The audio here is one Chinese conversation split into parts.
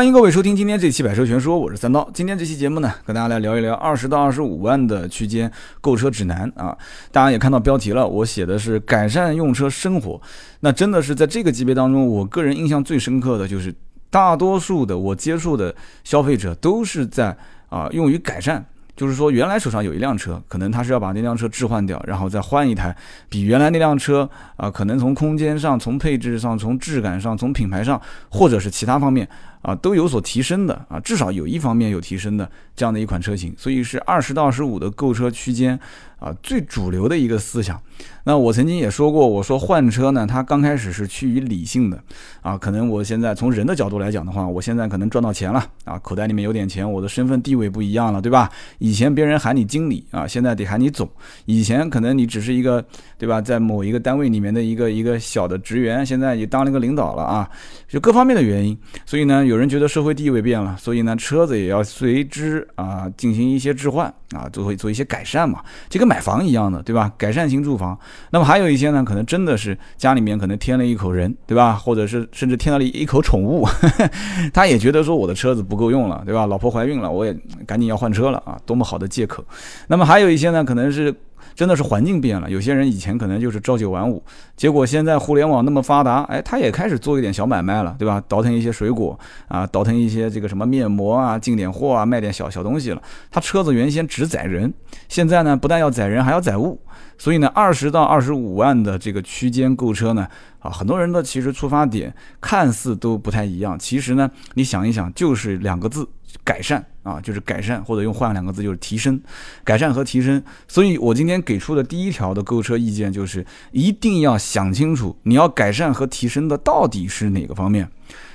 欢迎各位收听今天这期《百车全说》，我是三刀。今天这期节目呢，跟大家来聊一聊二十到二十五万的区间购车指南啊。大家也看到标题了，我写的是改善用车生活。那真的是在这个级别当中，我个人印象最深刻的就是，大多数的我接触的消费者都是在啊用于改善。就是说，原来手上有一辆车，可能他是要把那辆车置换掉，然后再换一台比原来那辆车啊，可能从空间上、从配置上、从质感上、从品牌上，或者是其他方面啊，都有所提升的啊，至少有一方面有提升的这样的一款车型，所以是二十到二十五的购车区间。啊，最主流的一个思想。那我曾经也说过，我说换车呢，它刚开始是趋于理性的。啊，可能我现在从人的角度来讲的话，我现在可能赚到钱了，啊，口袋里面有点钱，我的身份地位不一样了，对吧？以前别人喊你经理啊，现在得喊你总。以前可能你只是一个，对吧，在某一个单位里面的一个一个小的职员，现在也当了个领导了啊，就各方面的原因。所以呢，有人觉得社会地位变了，所以呢，车子也要随之啊进行一些置换啊，做会做一些改善嘛，就跟。买房一样的，对吧？改善型住房。那么还有一些呢，可能真的是家里面可能添了一口人，对吧？或者是甚至添了一口宠物，他也觉得说我的车子不够用了，对吧？老婆怀孕了，我也赶紧要换车了啊！多么好的借口。那么还有一些呢，可能是。真的是环境变了，有些人以前可能就是朝九晚五，结果现在互联网那么发达，哎，他也开始做一点小买卖了，对吧？倒腾一些水果啊，倒腾一些这个什么面膜啊，进点货啊，卖点小小东西了。他车子原先只载人，现在呢，不但要载人，还要载物。所以呢，二十到二十五万的这个区间购车呢，啊，很多人的其实出发点看似都不太一样。其实呢，你想一想，就是两个字：改善啊，就是改善，或者用换两个字就是提升，改善和提升。所以我今天给出的第一条的购车意见就是，一定要想清楚，你要改善和提升的到底是哪个方面，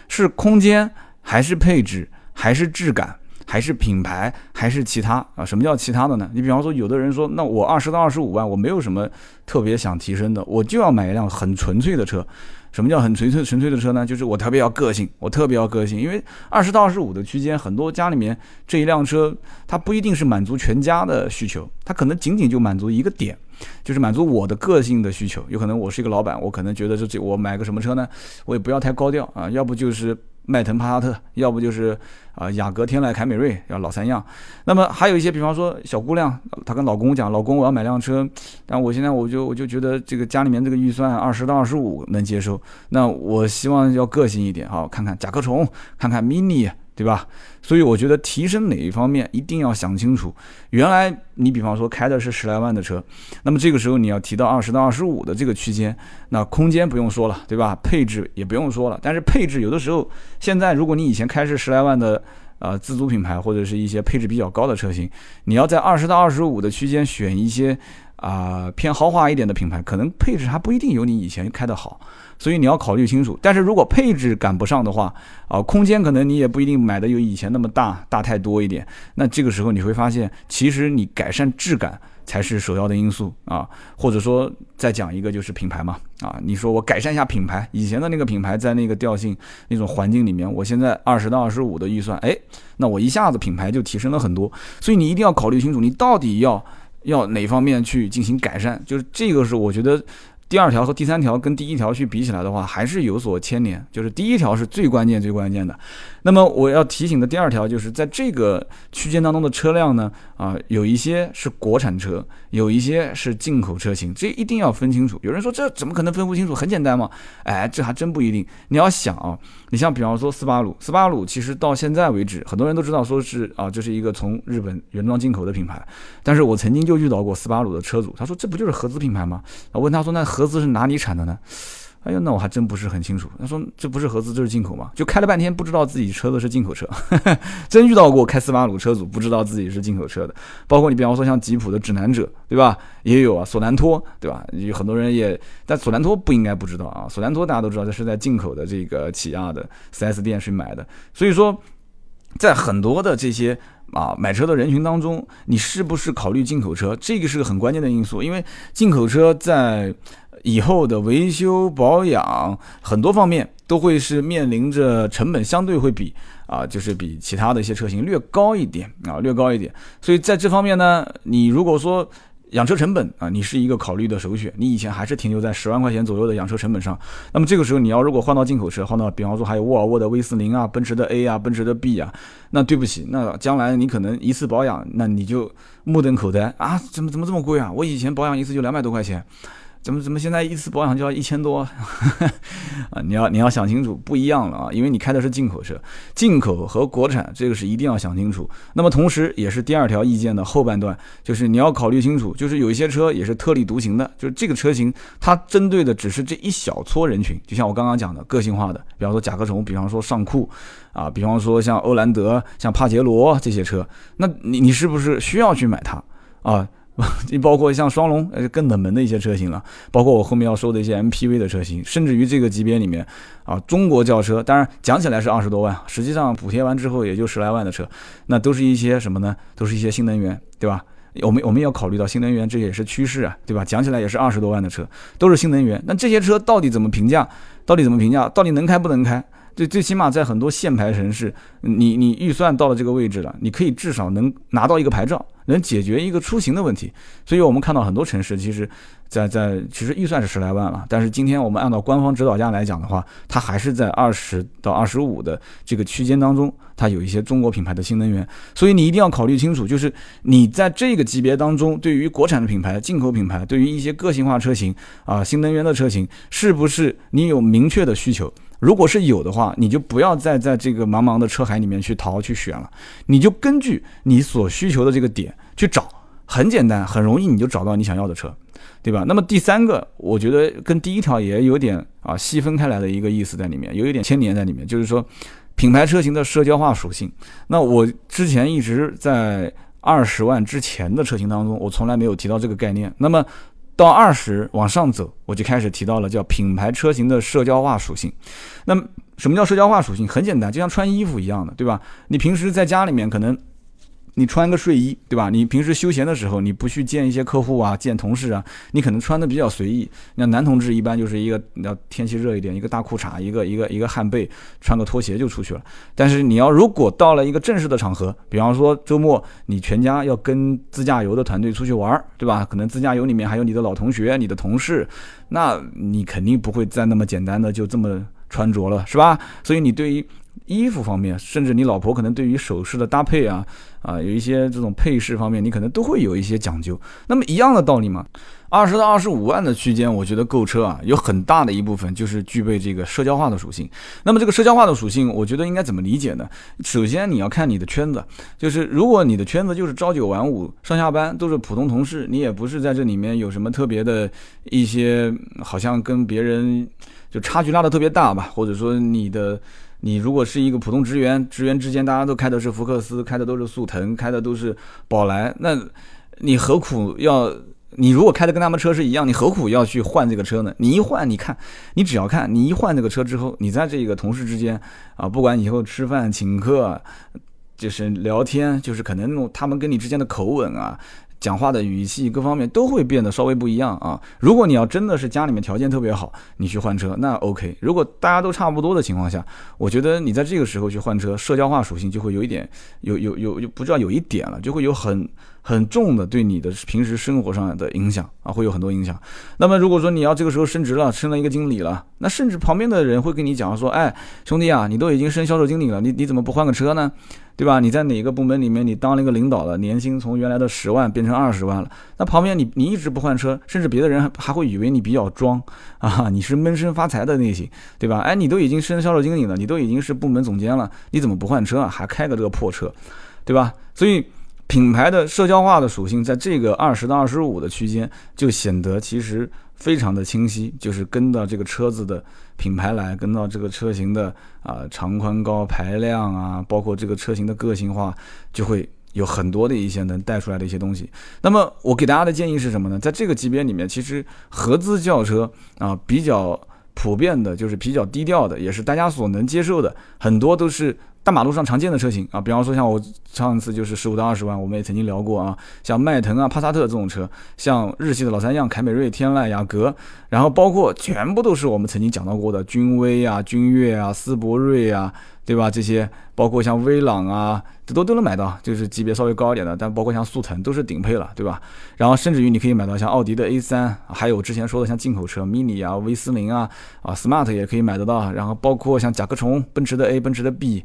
是空间还是配置还是质感？还是品牌，还是其他啊？什么叫其他的呢？你比方说，有的人说，那我二十到二十五万，我没有什么特别想提升的，我就要买一辆很纯粹的车。什么叫很纯粹纯粹的车呢？就是我特别要个性，我特别要个性。因为二十到二十五的区间，很多家里面这一辆车，它不一定是满足全家的需求，它可能仅仅就满足一个点，就是满足我的个性的需求。有可能我是一个老板，我可能觉得这这我买个什么车呢？我也不要太高调啊，要不就是。迈腾、帕萨特，要不就是啊雅阁、天籁、凯美瑞，要老三样。那么还有一些，比方说小姑娘，她跟老公讲：“老公，我要买辆车，但我现在我就我就觉得这个家里面这个预算二十到二十五能接受。那我希望要个性一点，好看看甲壳虫，看看 mini。”对吧？所以我觉得提升哪一方面一定要想清楚。原来你比方说开的是十来万的车，那么这个时候你要提到二十到二十五的这个区间，那空间不用说了，对吧？配置也不用说了。但是配置有的时候，现在如果你以前开是十来万的呃自主品牌或者是一些配置比较高的车型，你要在二十到二十五的区间选一些啊偏豪华一点的品牌，可能配置还不一定有你以前开的好。所以你要考虑清楚，但是如果配置赶不上的话，啊，空间可能你也不一定买的有以前那么大大太多一点，那这个时候你会发现，其实你改善质感才是首要的因素啊，或者说再讲一个就是品牌嘛，啊，你说我改善一下品牌，以前的那个品牌在那个调性那种环境里面，我现在二十到二十五的预算，哎，那我一下子品牌就提升了很多，所以你一定要考虑清楚，你到底要要哪方面去进行改善，就是这个是我觉得。第二条和第三条跟第一条去比起来的话，还是有所牵连。就是第一条是最关键、最关键的。那么我要提醒的第二条就是，在这个区间当中的车辆呢，啊，有一些是国产车，有一些是进口车型，这一定要分清楚。有人说这怎么可能分不清楚？很简单嘛，哎，这还真不一定。你要想啊，你像比方说斯巴鲁，斯巴鲁其实到现在为止，很多人都知道说是啊，这是一个从日本原装进口的品牌。但是我曾经就遇到过斯巴鲁的车主，他说这不就是合资品牌吗？我问他说那合资是哪里产的呢？哎呦，那我还真不是很清楚。他说这不是合资，这是进口吗？就开了半天不知道自己车子是进口车，真遇到过开斯巴鲁车主不知道自己是进口车的。包括你比方说像吉普的指南者，对吧？也有啊，索兰托，对吧？有很多人也，但索兰托不应该不知道啊。索兰托大家都知道，这是在进口的这个起亚的 4S 店去买的。所以说，在很多的这些啊买车的人群当中，你是不是考虑进口车？这个是个很关键的因素，因为进口车在。以后的维修保养很多方面都会是面临着成本相对会比啊，就是比其他的一些车型略高一点啊，略高一点。所以在这方面呢，你如果说养车成本啊，你是一个考虑的首选。你以前还是停留在十万块钱左右的养车成本上，那么这个时候你要如果换到进口车，换到比方说还有沃尔沃的 V 四零啊，奔驰的 A 啊，奔驰的 B 啊，那对不起，那将来你可能一次保养，那你就目瞪口呆啊，怎么怎么这么贵啊？我以前保养一次就两百多块钱。怎么怎么现在一次保养就要一千多 啊？你要你要想清楚，不一样了啊！因为你开的是进口车，进口和国产这个是一定要想清楚。那么同时也是第二条意见的后半段，就是你要考虑清楚，就是有一些车也是特立独行的，就是这个车型它针对的只是这一小撮人群，就像我刚刚讲的个性化的，比方说甲壳虫，比方说尚酷啊，比方说像欧蓝德、像帕杰罗这些车，那你你是不是需要去买它啊？你包括像双龙，呃，更冷门的一些车型了，包括我后面要说的一些 MPV 的车型，甚至于这个级别里面，啊，中国轿车，当然讲起来是二十多万，实际上补贴完之后也就十来万的车，那都是一些什么呢？都是一些新能源，对吧？我们我们要考虑到新能源，这也是趋势啊，对吧？讲起来也是二十多万的车，都是新能源，那这些车到底怎么评价？到底怎么评价？到底能开不能开？最最起码在很多限牌城市，你你预算到了这个位置了，你可以至少能拿到一个牌照，能解决一个出行的问题。所以我们看到很多城市，其实，在在其实预算是十来万了，但是今天我们按照官方指导价来讲的话，它还是在二十到二十五的这个区间当中，它有一些中国品牌的新能源。所以你一定要考虑清楚，就是你在这个级别当中，对于国产的品牌、进口品牌，对于一些个性化车型啊、新能源的车型，是不是你有明确的需求？如果是有的话，你就不要再在这个茫茫的车海里面去淘去选了，你就根据你所需求的这个点去找，很简单，很容易你就找到你想要的车，对吧？那么第三个，我觉得跟第一条也有点啊细分开来的一个意思在里面，有一点牵连在里面，就是说品牌车型的社交化属性。那我之前一直在二十万之前的车型当中，我从来没有提到这个概念。那么到二十往上走，我就开始提到了叫品牌车型的社交化属性。那么什么叫社交化属性？很简单，就像穿衣服一样的，对吧？你平时在家里面可能。你穿个睡衣，对吧？你平时休闲的时候，你不去见一些客户啊，见同事啊，你可能穿的比较随意。那男同志一般就是一个，要天气热一点，一个大裤衩，一个一个一个汗背，穿个拖鞋就出去了。但是你要如果到了一个正式的场合，比方说周末你全家要跟自驾游的团队出去玩，对吧？可能自驾游里面还有你的老同学、你的同事，那你肯定不会再那么简单的就这么穿着了，是吧？所以你对于衣服方面，甚至你老婆可能对于首饰的搭配啊，啊，有一些这种配饰方面，你可能都会有一些讲究。那么一样的道理嘛，二十到二十五万的区间，我觉得购车啊，有很大的一部分就是具备这个社交化的属性。那么这个社交化的属性，我觉得应该怎么理解呢？首先你要看你的圈子，就是如果你的圈子就是朝九晚五，上下班都是普通同事，你也不是在这里面有什么特别的一些，好像跟别人就差距拉的特别大吧，或者说你的。你如果是一个普通职员，职员之间大家都开的是福克斯，开的都是速腾，开的都是宝来，那你何苦要？你如果开的跟他们车是一样，你何苦要去换这个车呢？你一换，你看，你只要看，你一换这个车之后，你在这个同事之间啊，不管以后吃饭请客，就是聊天，就是可能他们跟你之间的口吻啊。讲话的语气各方面都会变得稍微不一样啊！如果你要真的是家里面条件特别好，你去换车那 OK。如果大家都差不多的情况下，我觉得你在这个时候去换车，社交化属性就会有一点，有有有有不知道有一点了，就会有很。很重的对你的平时生活上的影响啊，会有很多影响。那么如果说你要这个时候升职了，升了一个经理了，那甚至旁边的人会跟你讲说：“哎，兄弟啊，你都已经升销售经理了，你你怎么不换个车呢？对吧？你在哪个部门里面你当了一个领导了，年薪从原来的十万变成二十万了，那旁边你你一直不换车，甚至别的人还会以为你比较装啊，你是闷声发财的类型，对吧？哎，你都已经升销售经理了，你都已经是部门总监了，你怎么不换车啊？还开个这个破车，对吧？所以。品牌的社交化的属性，在这个二十到二十五的区间，就显得其实非常的清晰，就是跟到这个车子的品牌来，跟到这个车型的啊长宽高排量啊，包括这个车型的个性化，就会有很多的一些能带出来的一些东西。那么我给大家的建议是什么呢？在这个级别里面，其实合资轿车啊比较普遍的，就是比较低调的，也是大家所能接受的，很多都是。大马路上常见的车型啊，比方说像我上次就是十五到二十万，我们也曾经聊过啊，像迈腾啊、帕萨特这种车，像日系的老三样，凯美瑞、天籁、雅阁，然后包括全部都是我们曾经讲到过的君威啊、君越啊、思铂睿啊，对吧？这些包括像威朗啊，这都都能买到，就是级别稍微高一点的。但包括像速腾都是顶配了，对吧？然后甚至于你可以买到像奥迪的 A3，还有之前说的像进口车 Mini 啊、威斯林啊、啊 Smart 也可以买得到。然后包括像甲壳虫、奔驰的 A、奔驰的 B。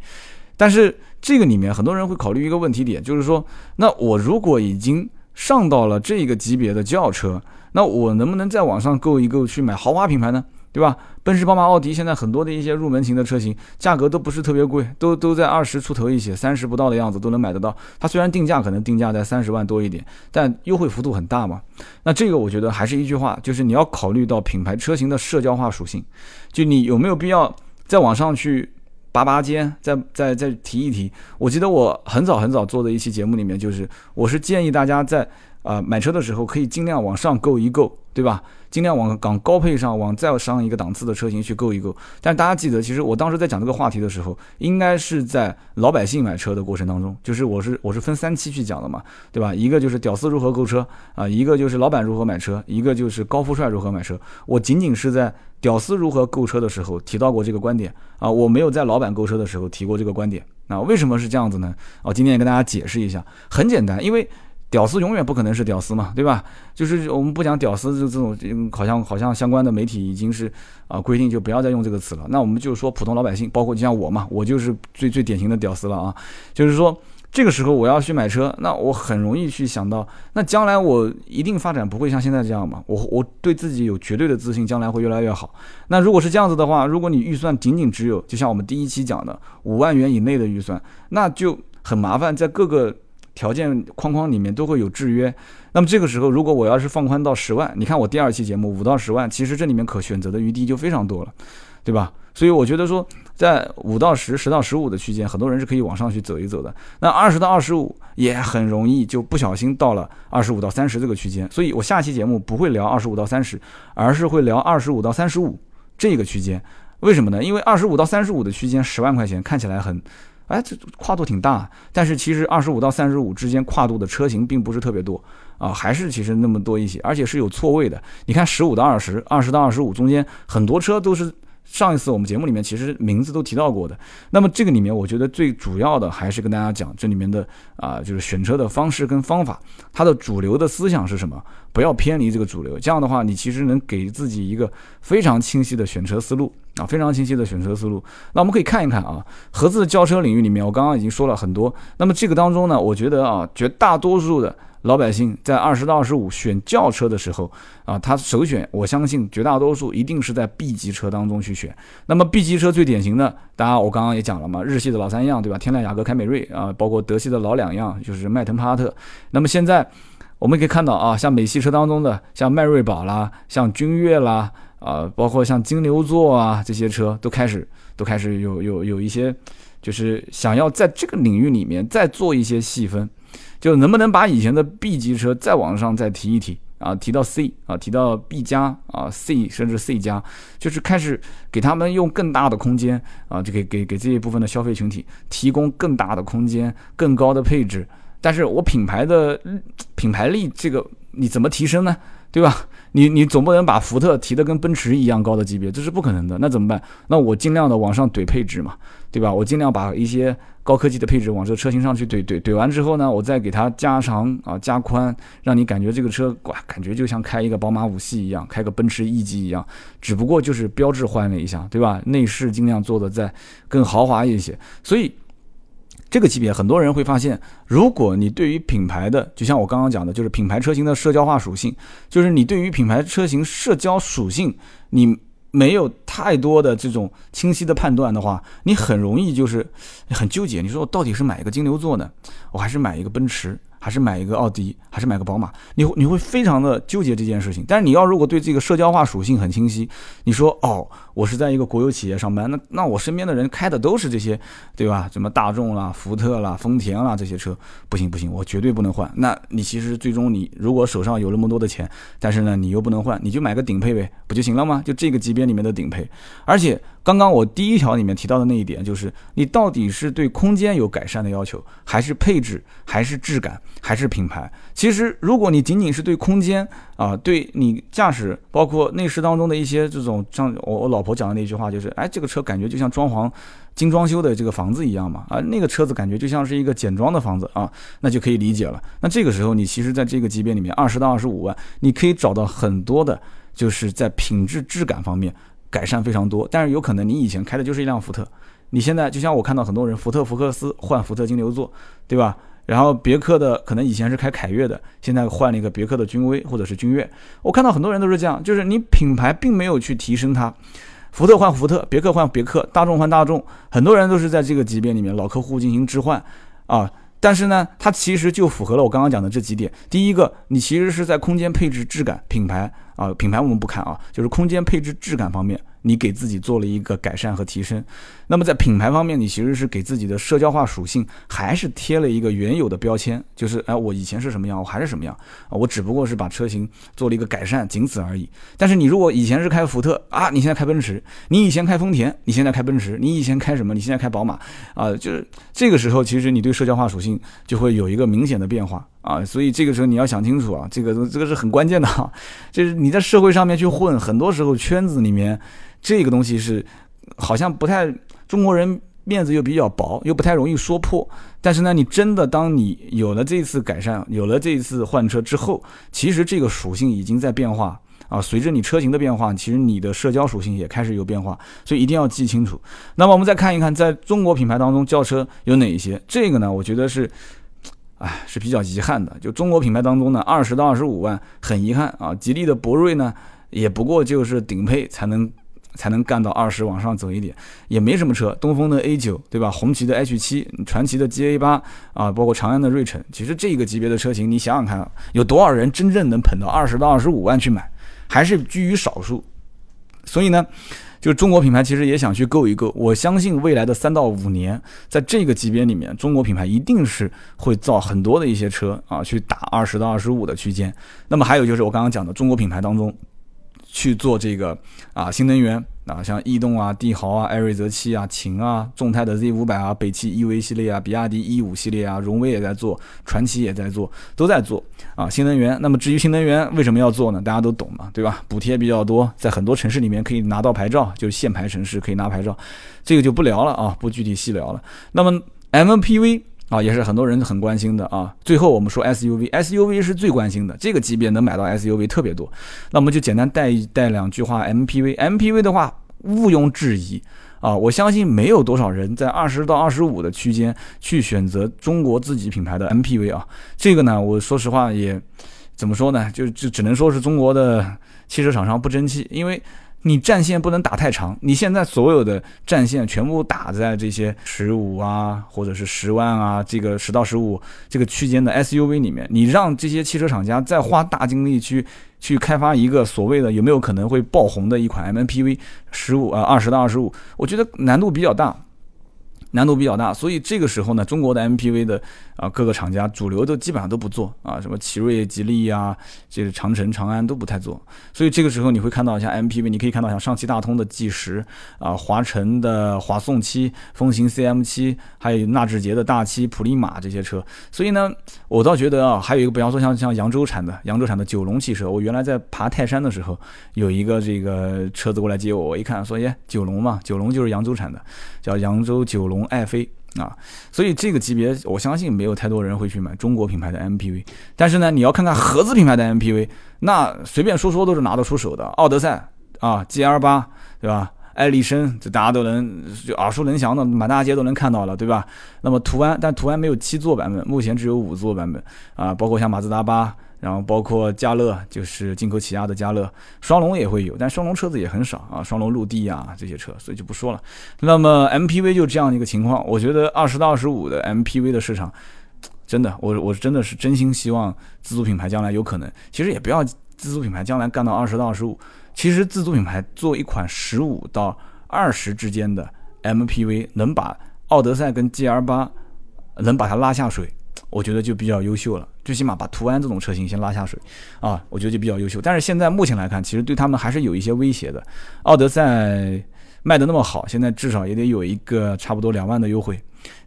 但是这个里面很多人会考虑一个问题点，就是说，那我如果已经上到了这个级别的轿车，那我能不能在网上购一购去买豪华品牌呢？对吧？奔驰、宝马、奥迪现在很多的一些入门型的车型，价格都不是特别贵，都都在二十出头一些，三十不到的样子都能买得到。它虽然定价可能定价在三十万多一点，但优惠幅度很大嘛。那这个我觉得还是一句话，就是你要考虑到品牌车型的社交化属性，就你有没有必要在网上去拔拔尖，再再再提一提。我记得我很早很早做的一期节目里面，就是我是建议大家在。啊，买车的时候可以尽量往上购一购，对吧？尽量往港高配上，往再上一个档次的车型去购一购。但大家记得，其实我当时在讲这个话题的时候，应该是在老百姓买车的过程当中，就是我是我是分三期去讲的嘛，对吧？一个就是屌丝如何购车啊，一个就是老板如何买车，一个就是高富帅如何买车。我仅仅是在屌丝如何购车的时候提到过这个观点啊，我没有在老板购车的时候提过这个观点。那为什么是这样子呢？哦，今天也跟大家解释一下，很简单，因为。屌丝永远不可能是屌丝嘛，对吧？就是我们不讲屌丝这这种，好像好像相关的媒体已经是啊规定就不要再用这个词了。那我们就说普通老百姓，包括就像我嘛，我就是最最典型的屌丝了啊。就是说这个时候我要去买车，那我很容易去想到，那将来我一定发展不会像现在这样嘛？我我对自己有绝对的自信，将来会越来越好。那如果是这样子的话，如果你预算仅仅只有就像我们第一期讲的五万元以内的预算，那就很麻烦，在各个。条件框框里面都会有制约，那么这个时候，如果我要是放宽到十万，你看我第二期节目五到十万，其实这里面可选择的余地就非常多了，对吧？所以我觉得说，在五到十、十到十五的区间，很多人是可以往上去走一走的。那二十到二十五也很容易就不小心到了二十五到三十这个区间。所以我下期节目不会聊二十五到三十，而是会聊二十五到三十五这个区间。为什么呢？因为二十五到三十五的区间十万块钱看起来很。哎，这跨度挺大，但是其实二十五到三十五之间跨度的车型并不是特别多啊，还是其实那么多一些，而且是有错位的。你看十五到二十，二十到二十五中间很多车都是。上一次我们节目里面其实名字都提到过的，那么这个里面我觉得最主要的还是跟大家讲这里面的啊，就是选车的方式跟方法，它的主流的思想是什么？不要偏离这个主流，这样的话你其实能给自己一个非常清晰的选车思路啊，非常清晰的选车思路。那我们可以看一看啊，合资的轿车领域里面，我刚刚已经说了很多，那么这个当中呢，我觉得啊，绝大多数的。老百姓在二十到二十五选轿车的时候啊，他首选，我相信绝大多数一定是在 B 级车当中去选。那么 B 级车最典型的，当然我刚刚也讲了嘛，日系的老三样，对吧？天籁、雅阁、凯美瑞啊，包括德系的老两样，就是迈腾、帕萨特。那么现在我们可以看到啊，像美系车当中的，像迈锐宝啦，像君越啦，啊，包括像金牛座啊这些车，都开始都开始有有有一些，就是想要在这个领域里面再做一些细分。就能不能把以前的 B 级车再往上再提一提啊？提到 C 啊，提到 B 加啊，C 甚至 C 加，就是开始给他们用更大的空间啊，就给给给这一部分的消费群体提供更大的空间、更高的配置。但是我品牌的品牌力这个你怎么提升呢？对吧？你你总不能把福特提的跟奔驰一样高的级别，这是不可能的。那怎么办？那我尽量的往上怼配置嘛，对吧？我尽量把一些高科技的配置往这车型上去怼怼怼完之后呢，我再给它加长啊加宽，让你感觉这个车哇，感觉就像开一个宝马五系一样，开个奔驰 E 级一样，只不过就是标志换了一下，对吧？内饰尽量做的再更豪华一些，所以。这个级别，很多人会发现，如果你对于品牌的，就像我刚刚讲的，就是品牌车型的社交化属性，就是你对于品牌车型社交属性，你没有太多的这种清晰的判断的话，你很容易就是很纠结。你说我到底是买一个金牛座呢，我还是买一个奔驰？还是买一个奥迪，还是买个宝马？你你会非常的纠结这件事情。但是你要如果对这个社交化属性很清晰，你说哦，我是在一个国有企业上班，那那我身边的人开的都是这些，对吧？什么大众啦、福特啦、丰田啦这些车，不行不行，我绝对不能换。那你其实最终你如果手上有那么多的钱，但是呢你又不能换，你就买个顶配呗，不就行了吗？就这个级别里面的顶配。而且刚刚我第一条里面提到的那一点，就是你到底是对空间有改善的要求，还是配置，还是质感，还是品牌？其实，如果你仅仅是对空间啊，对你驾驶，包括内饰当中的一些这种，像我我老婆讲的那句话，就是，哎，这个车感觉就像装潢精装修的这个房子一样嘛，啊，那个车子感觉就像是一个简装的房子啊，那就可以理解了。那这个时候，你其实在这个级别里面，二十到二十五万，你可以找到很多的，就是在品质质感方面。改善非常多，但是有可能你以前开的就是一辆福特，你现在就像我看到很多人福特福克斯换福特金牛座，对吧？然后别克的可能以前是开凯越的，现在换了一个别克的君威或者是君越，我看到很多人都是这样，就是你品牌并没有去提升它，福特换福特，别克换别克，大众换大众，很多人都是在这个级别里面老客户进行置换啊。但是呢，它其实就符合了我刚刚讲的这几点。第一个，你其实是在空间配置、质感、品牌啊，品牌我们不看啊，就是空间配置、质感方面。你给自己做了一个改善和提升，那么在品牌方面，你其实是给自己的社交化属性还是贴了一个原有的标签，就是哎，我以前是什么样，我还是什么样啊，我只不过是把车型做了一个改善，仅此而已。但是你如果以前是开福特啊，你现在开奔驰；你以前开丰田，你现在开奔驰；你以前开什么，你现在开宝马啊，就是这个时候，其实你对社交化属性就会有一个明显的变化啊，所以这个时候你要想清楚啊，这个这个是很关键的哈，就是你在社会上面去混，很多时候圈子里面。这个东西是好像不太中国人面子又比较薄，又不太容易说破。但是呢，你真的当你有了这次改善，有了这一次换车之后，其实这个属性已经在变化啊。随着你车型的变化，其实你的社交属性也开始有变化，所以一定要记清楚。那么我们再看一看，在中国品牌当中轿车有哪一些？这个呢，我觉得是，哎，是比较遗憾的。就中国品牌当中呢，二十到二十五万，很遗憾啊。吉利的博瑞呢，也不过就是顶配才能。才能干到二十往上走一点，也没什么车。东风的 A 九，对吧？红旗的 H 七，传祺的 GA 八啊，包括长安的睿骋。其实这个级别的车型，你想想看，有多少人真正能捧到二十到二十五万去买，还是居于少数。所以呢，就中国品牌其实也想去够一购。我相信未来的三到五年，在这个级别里面，中国品牌一定是会造很多的一些车啊，去打二十到二十五的区间。那么还有就是我刚刚讲的中国品牌当中。去做这个啊，新能源啊，像逸动啊、帝豪啊、艾瑞泽七啊、秦啊、众泰的 Z 五百啊、北汽 EV 系列啊、比亚迪 E 五系列啊、荣威也在做，传祺也在做，都在做啊。新能源，那么至于新能源为什么要做呢？大家都懂嘛，对吧？补贴比较多，在很多城市里面可以拿到牌照，就是限牌城市可以拿牌照，这个就不聊了啊，不具体细聊了。那么 MPV。啊，也是很多人很关心的啊。最后我们说 SUV，SUV 是最关心的，这个级别能买到 SUV 特别多。那我们就简单带一带两句话，MPV，MPV 的话毋庸置疑啊，我相信没有多少人在二十到二十五的区间去选择中国自己品牌的 MPV 啊。这个呢，我说实话也怎么说呢，就就只能说是中国的汽车厂商不争气，因为。你战线不能打太长，你现在所有的战线全部打在这些十五啊，或者是十万啊，这个十到十五这个区间的 SUV 里面，你让这些汽车厂家再花大精力去去开发一个所谓的有没有可能会爆红的一款 MPV，十五啊二十到二十五，我觉得难度比较大。难度比较大，所以这个时候呢，中国的 MPV 的啊各个厂家主流都基本上都不做啊，什么奇瑞、吉利呀，这个长城、长安都不太做。所以这个时候你会看到像 MPV，你可以看到像上汽大通的 G 十啊，华晨的华颂七、风行 CM 七，还有纳智捷的大七、普利马这些车。所以呢，我倒觉得啊，还有一个，比方说像像扬州产的扬州产的九龙汽车，我原来在爬泰山的时候，有一个这个车子过来接我，我一看说，耶，九龙嘛，九龙就是扬州产的，叫扬州九龙。爱飞啊，所以这个级别，我相信没有太多人会去买中国品牌的 MPV。但是呢，你要看看合资品牌的 MPV，那随便说说都是拿得出手的。奥德赛啊，GL 八，对吧？爱力绅，这大家都能就耳熟能详的，满大街都能看到了，对吧？那么途安，但途安没有七座版本，目前只有五座版本啊，包括像马自达八。然后包括嘉乐，就是进口起亚的嘉乐，双龙也会有，但双龙车子也很少啊，双龙陆地呀这些车，所以就不说了。那么 MPV 就这样一个情况，我觉得二十到二十五的 MPV 的市场，真的，我我真的是真心希望自主品牌将来有可能，其实也不要自主品牌将来干到二十到二十五，其实自主品牌做一款十五到二十之间的 MPV，能把奥德赛跟 GL 八能把它拉下水。我觉得就比较优秀了，最起码把途安这种车型先拉下水，啊，我觉得就比较优秀。但是现在目前来看，其实对他们还是有一些威胁的。奥德赛，卖的那么好，现在至少也得有一个差不多两万的优惠。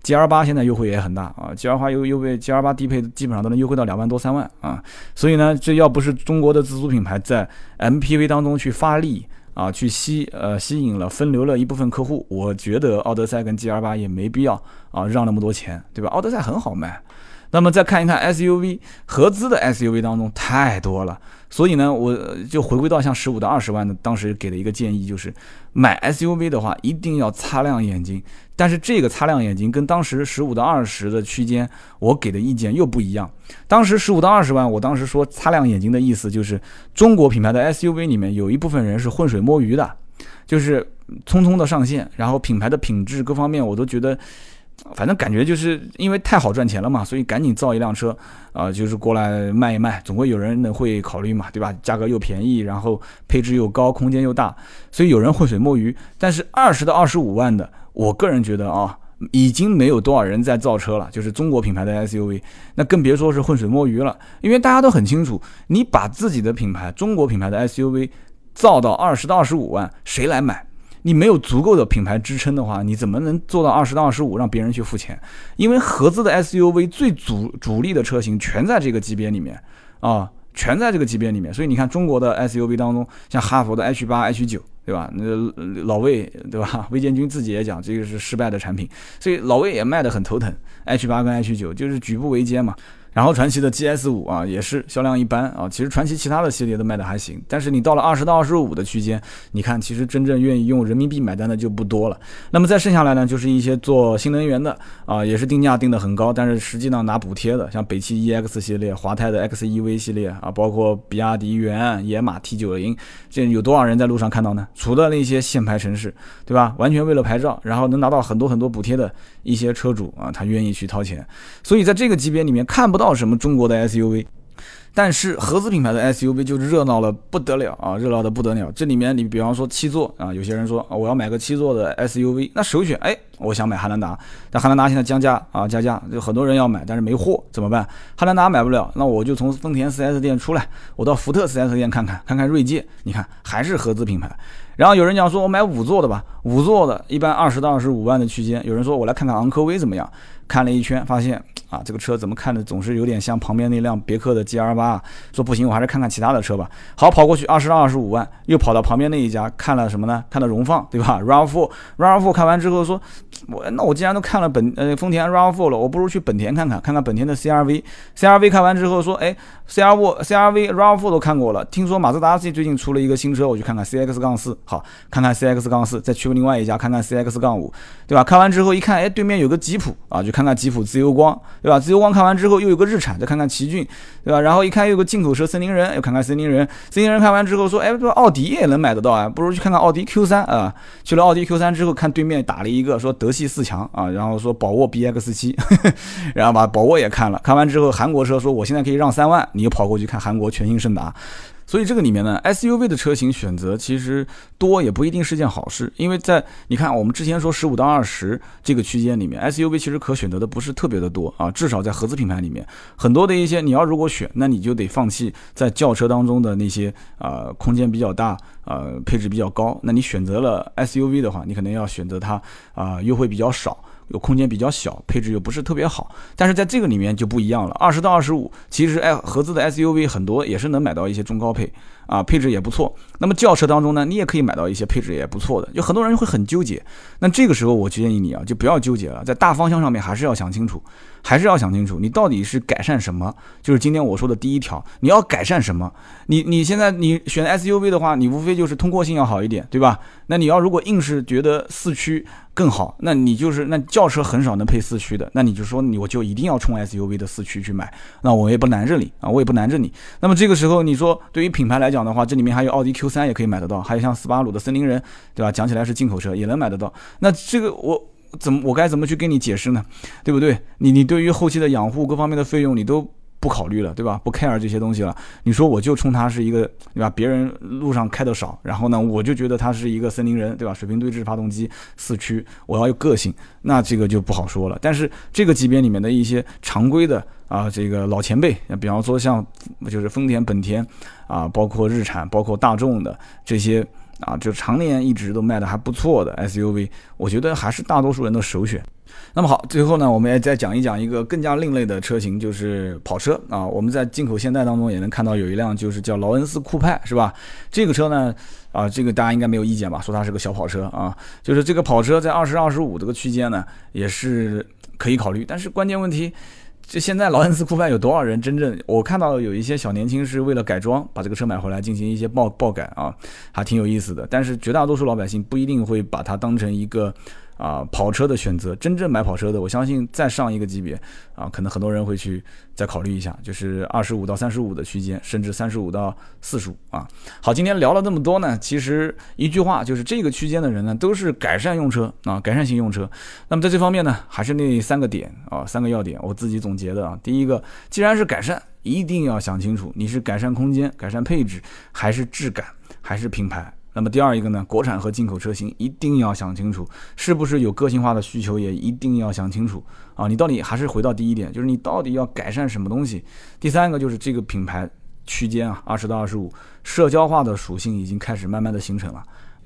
G L 八现在优惠也很大啊，G L 八优优惠 G L 八低配基本上都能优惠到两万多三万啊。所以呢，这要不是中国的自主品牌在 M P V 当中去发力啊，去吸呃吸引了分流了一部分客户，我觉得奥德赛跟 G R 八也没必要啊让那么多钱，对吧？奥德赛很好卖。那么再看一看 SUV 合资的 SUV 当中太多了，所以呢，我就回归到像十五到二十万的，当时给的一个建议就是，买 SUV 的话一定要擦亮眼睛。但是这个擦亮眼睛跟当时十五到二十的区间，我给的意见又不一样。当时十五到二十万，我当时说擦亮眼睛的意思就是，中国品牌的 SUV 里面有一部分人是浑水摸鱼的，就是匆匆的上线，然后品牌的品质各方面我都觉得。反正感觉就是因为太好赚钱了嘛，所以赶紧造一辆车，啊，就是过来卖一卖，总归有人呢会考虑嘛，对吧？价格又便宜，然后配置又高，空间又大，所以有人浑水摸鱼。但是二十到二十五万的，我个人觉得啊，已经没有多少人在造车了，就是中国品牌的 SUV，那更别说是浑水摸鱼了。因为大家都很清楚，你把自己的品牌，中国品牌的 SUV 造到二十到二十五万，谁来买？你没有足够的品牌支撑的话，你怎么能做到二十到二十五让别人去付钱？因为合资的 SUV 最主主力的车型全在这个级别里面啊，全在这个级别里面。所以你看中国的 SUV 当中，像哈佛的 H 八、H 九，对吧？那老魏，对吧？魏建军自己也讲这个是失败的产品，所以老魏也卖得很头疼。H 八跟 H 九就是举步维艰嘛。然后传祺的 GS 五啊也是销量一般啊，其实传祺其他的系列都卖的还行，但是你到了二十到二十五的区间，你看其实真正愿意用人民币买单的就不多了。那么再剩下来呢，就是一些做新能源的啊，也是定价定的很高，但是实际上拿补贴的，像北汽 EX 系列、华泰的 XEV 系列啊，包括比亚迪元、野马 T 九零，这有多少人在路上看到呢？除了那些限牌城市，对吧？完全为了牌照，然后能拿到很多很多补贴的一些车主啊，他愿意去掏钱。所以在这个级别里面看不到。到什么中国的 SUV，但是合资品牌的 SUV 就热闹了不得了啊，热闹的不得了。这里面你比方说七座啊，有些人说我要买个七座的 SUV，那首选哎，我想买汉兰达，但汉兰达现在降价啊，加价，就很多人要买，但是没货怎么办？汉兰达买不了，那我就从丰田 4S 店出来，我到福特 4S 店看看，看看锐界，你看还是合资品牌。然后有人讲说我买五座的吧，五座的一般二十到二十五万的区间。有人说我来看看昂科威怎么样？看了一圈，发现啊，这个车怎么看着总是有点像旁边那辆别克的 GL 八。说不行，我还是看看其他的车吧。好，跑过去二十到二十五万，又跑到旁边那一家看了什么呢？看到荣放，对吧？RAV4，RAV4 看完之后说，我那我既然都看了本呃丰田 RAV4 了，我不如去本田看看，看看本田的 CRV，CRV 看完之后说，哎，CRV，CRV RAV4 都看过了，听说马自达 C 最近出了一个新车，我去看看 CX 杠四，好，看看 CX 杠四，再去另外一家看看 CX 杠五，对吧？看完之后一看，哎，对面有个吉普啊，就。看看吉普自由光，对吧？自由光看完之后，又有个日产，再看看奇骏，对吧？然后一看又有个进口车森林人，又看看森林人。森林人看完之后说：“哎，这奥迪也能买得到啊，不如去看看奥迪 Q 三啊。”去了奥迪 Q 三之后，看对面打了一个说德系四强啊，然后说宝沃 BX 七，然后把宝沃也看了。看完之后，韩国车说：“我现在可以让三万，你又跑过去看韩国全新胜达。”所以这个里面呢，SUV 的车型选择其实多也不一定是件好事，因为在你看我们之前说十五到二十这个区间里面，SUV 其实可选择的不是特别的多啊，至少在合资品牌里面，很多的一些你要如果选，那你就得放弃在轿车当中的那些啊空间比较大、呃配置比较高，那你选择了 SUV 的话，你可能要选择它啊优惠比较少。有空间比较小，配置又不是特别好，但是在这个里面就不一样了。二十到二十五，其实哎，合资的 SUV 很多也是能买到一些中高配啊，配置也不错。那么轿车当中呢，你也可以买到一些配置也不错的。有很多人会很纠结，那这个时候我建议你啊，就不要纠结了，在大方向上面还是要想清楚，还是要想清楚，你到底是改善什么？就是今天我说的第一条，你要改善什么？你你现在你选 SUV 的话，你无非就是通过性要好一点，对吧？那你要如果硬是觉得四驱。更好，那你就是那轿车很少能配四驱的，那你就说你我就一定要冲 SUV 的四驱去买，那我也不拦着你啊，我也不拦着你。那么这个时候你说对于品牌来讲的话，这里面还有奥迪 Q 三也可以买得到，还有像斯巴鲁的森林人，对吧？讲起来是进口车也能买得到。那这个我怎么我该怎么去跟你解释呢？对不对？你你对于后期的养护各方面的费用你都。不考虑了，对吧？不 care 这些东西了。你说我就冲它是一个，对吧？别人路上开的少，然后呢，我就觉得它是一个森林人，对吧？水平对置发动机四驱，我要有个性，那这个就不好说了。但是这个级别里面的一些常规的啊，这个老前辈，比方说像就是丰田、本田啊，包括日产、包括大众的这些啊，就常年一直都卖的还不错的 SUV，我觉得还是大多数人的首选。那么好，最后呢，我们也再讲一讲一个更加另类的车型，就是跑车啊。我们在进口现代当中也能看到有一辆，就是叫劳恩斯酷派，是吧？这个车呢，啊，这个大家应该没有意见吧？说它是个小跑车啊，就是这个跑车在二十二十五这个区间呢，也是可以考虑。但是关键问题，就现在劳恩斯酷派有多少人真正？我看到有一些小年轻是为了改装把这个车买回来进行一些爆爆改啊，还挺有意思的。但是绝大多数老百姓不一定会把它当成一个。啊，跑车的选择，真正买跑车的，我相信再上一个级别啊，可能很多人会去再考虑一下，就是二十五到三十五的区间，甚至三十五到四十五啊。好，今天聊了这么多呢，其实一句话就是这个区间的人呢，都是改善用车啊，改善型用车。那么在这方面呢，还是那三个点啊，三个要点，我自己总结的啊。第一个，既然是改善，一定要想清楚，你是改善空间、改善配置，还是质感，还是品牌。那么第二一个呢，国产和进口车型一定要想清楚，是不是有个性化的需求，也一定要想清楚啊！你到底还是回到第一点，就是你到底要改善什么东西？第三个就是这个品牌区间啊，二十到二十五，社交化的属性已经开始慢慢的形成了。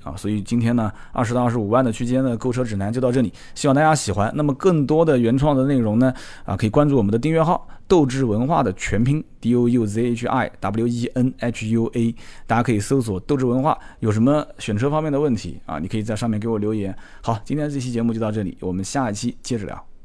啊，所以今天呢，二十到二十五万的区间的购车指南就到这里，希望大家喜欢。那么更多的原创的内容呢，啊，可以关注我们的订阅号“斗志文化”的全拼 D O U Z H I W E N H U A，大家可以搜索“斗志文化”，有什么选车方面的问题啊，你可以在上面给我留言。好，今天这期节目就到这里，我们下一期接着聊。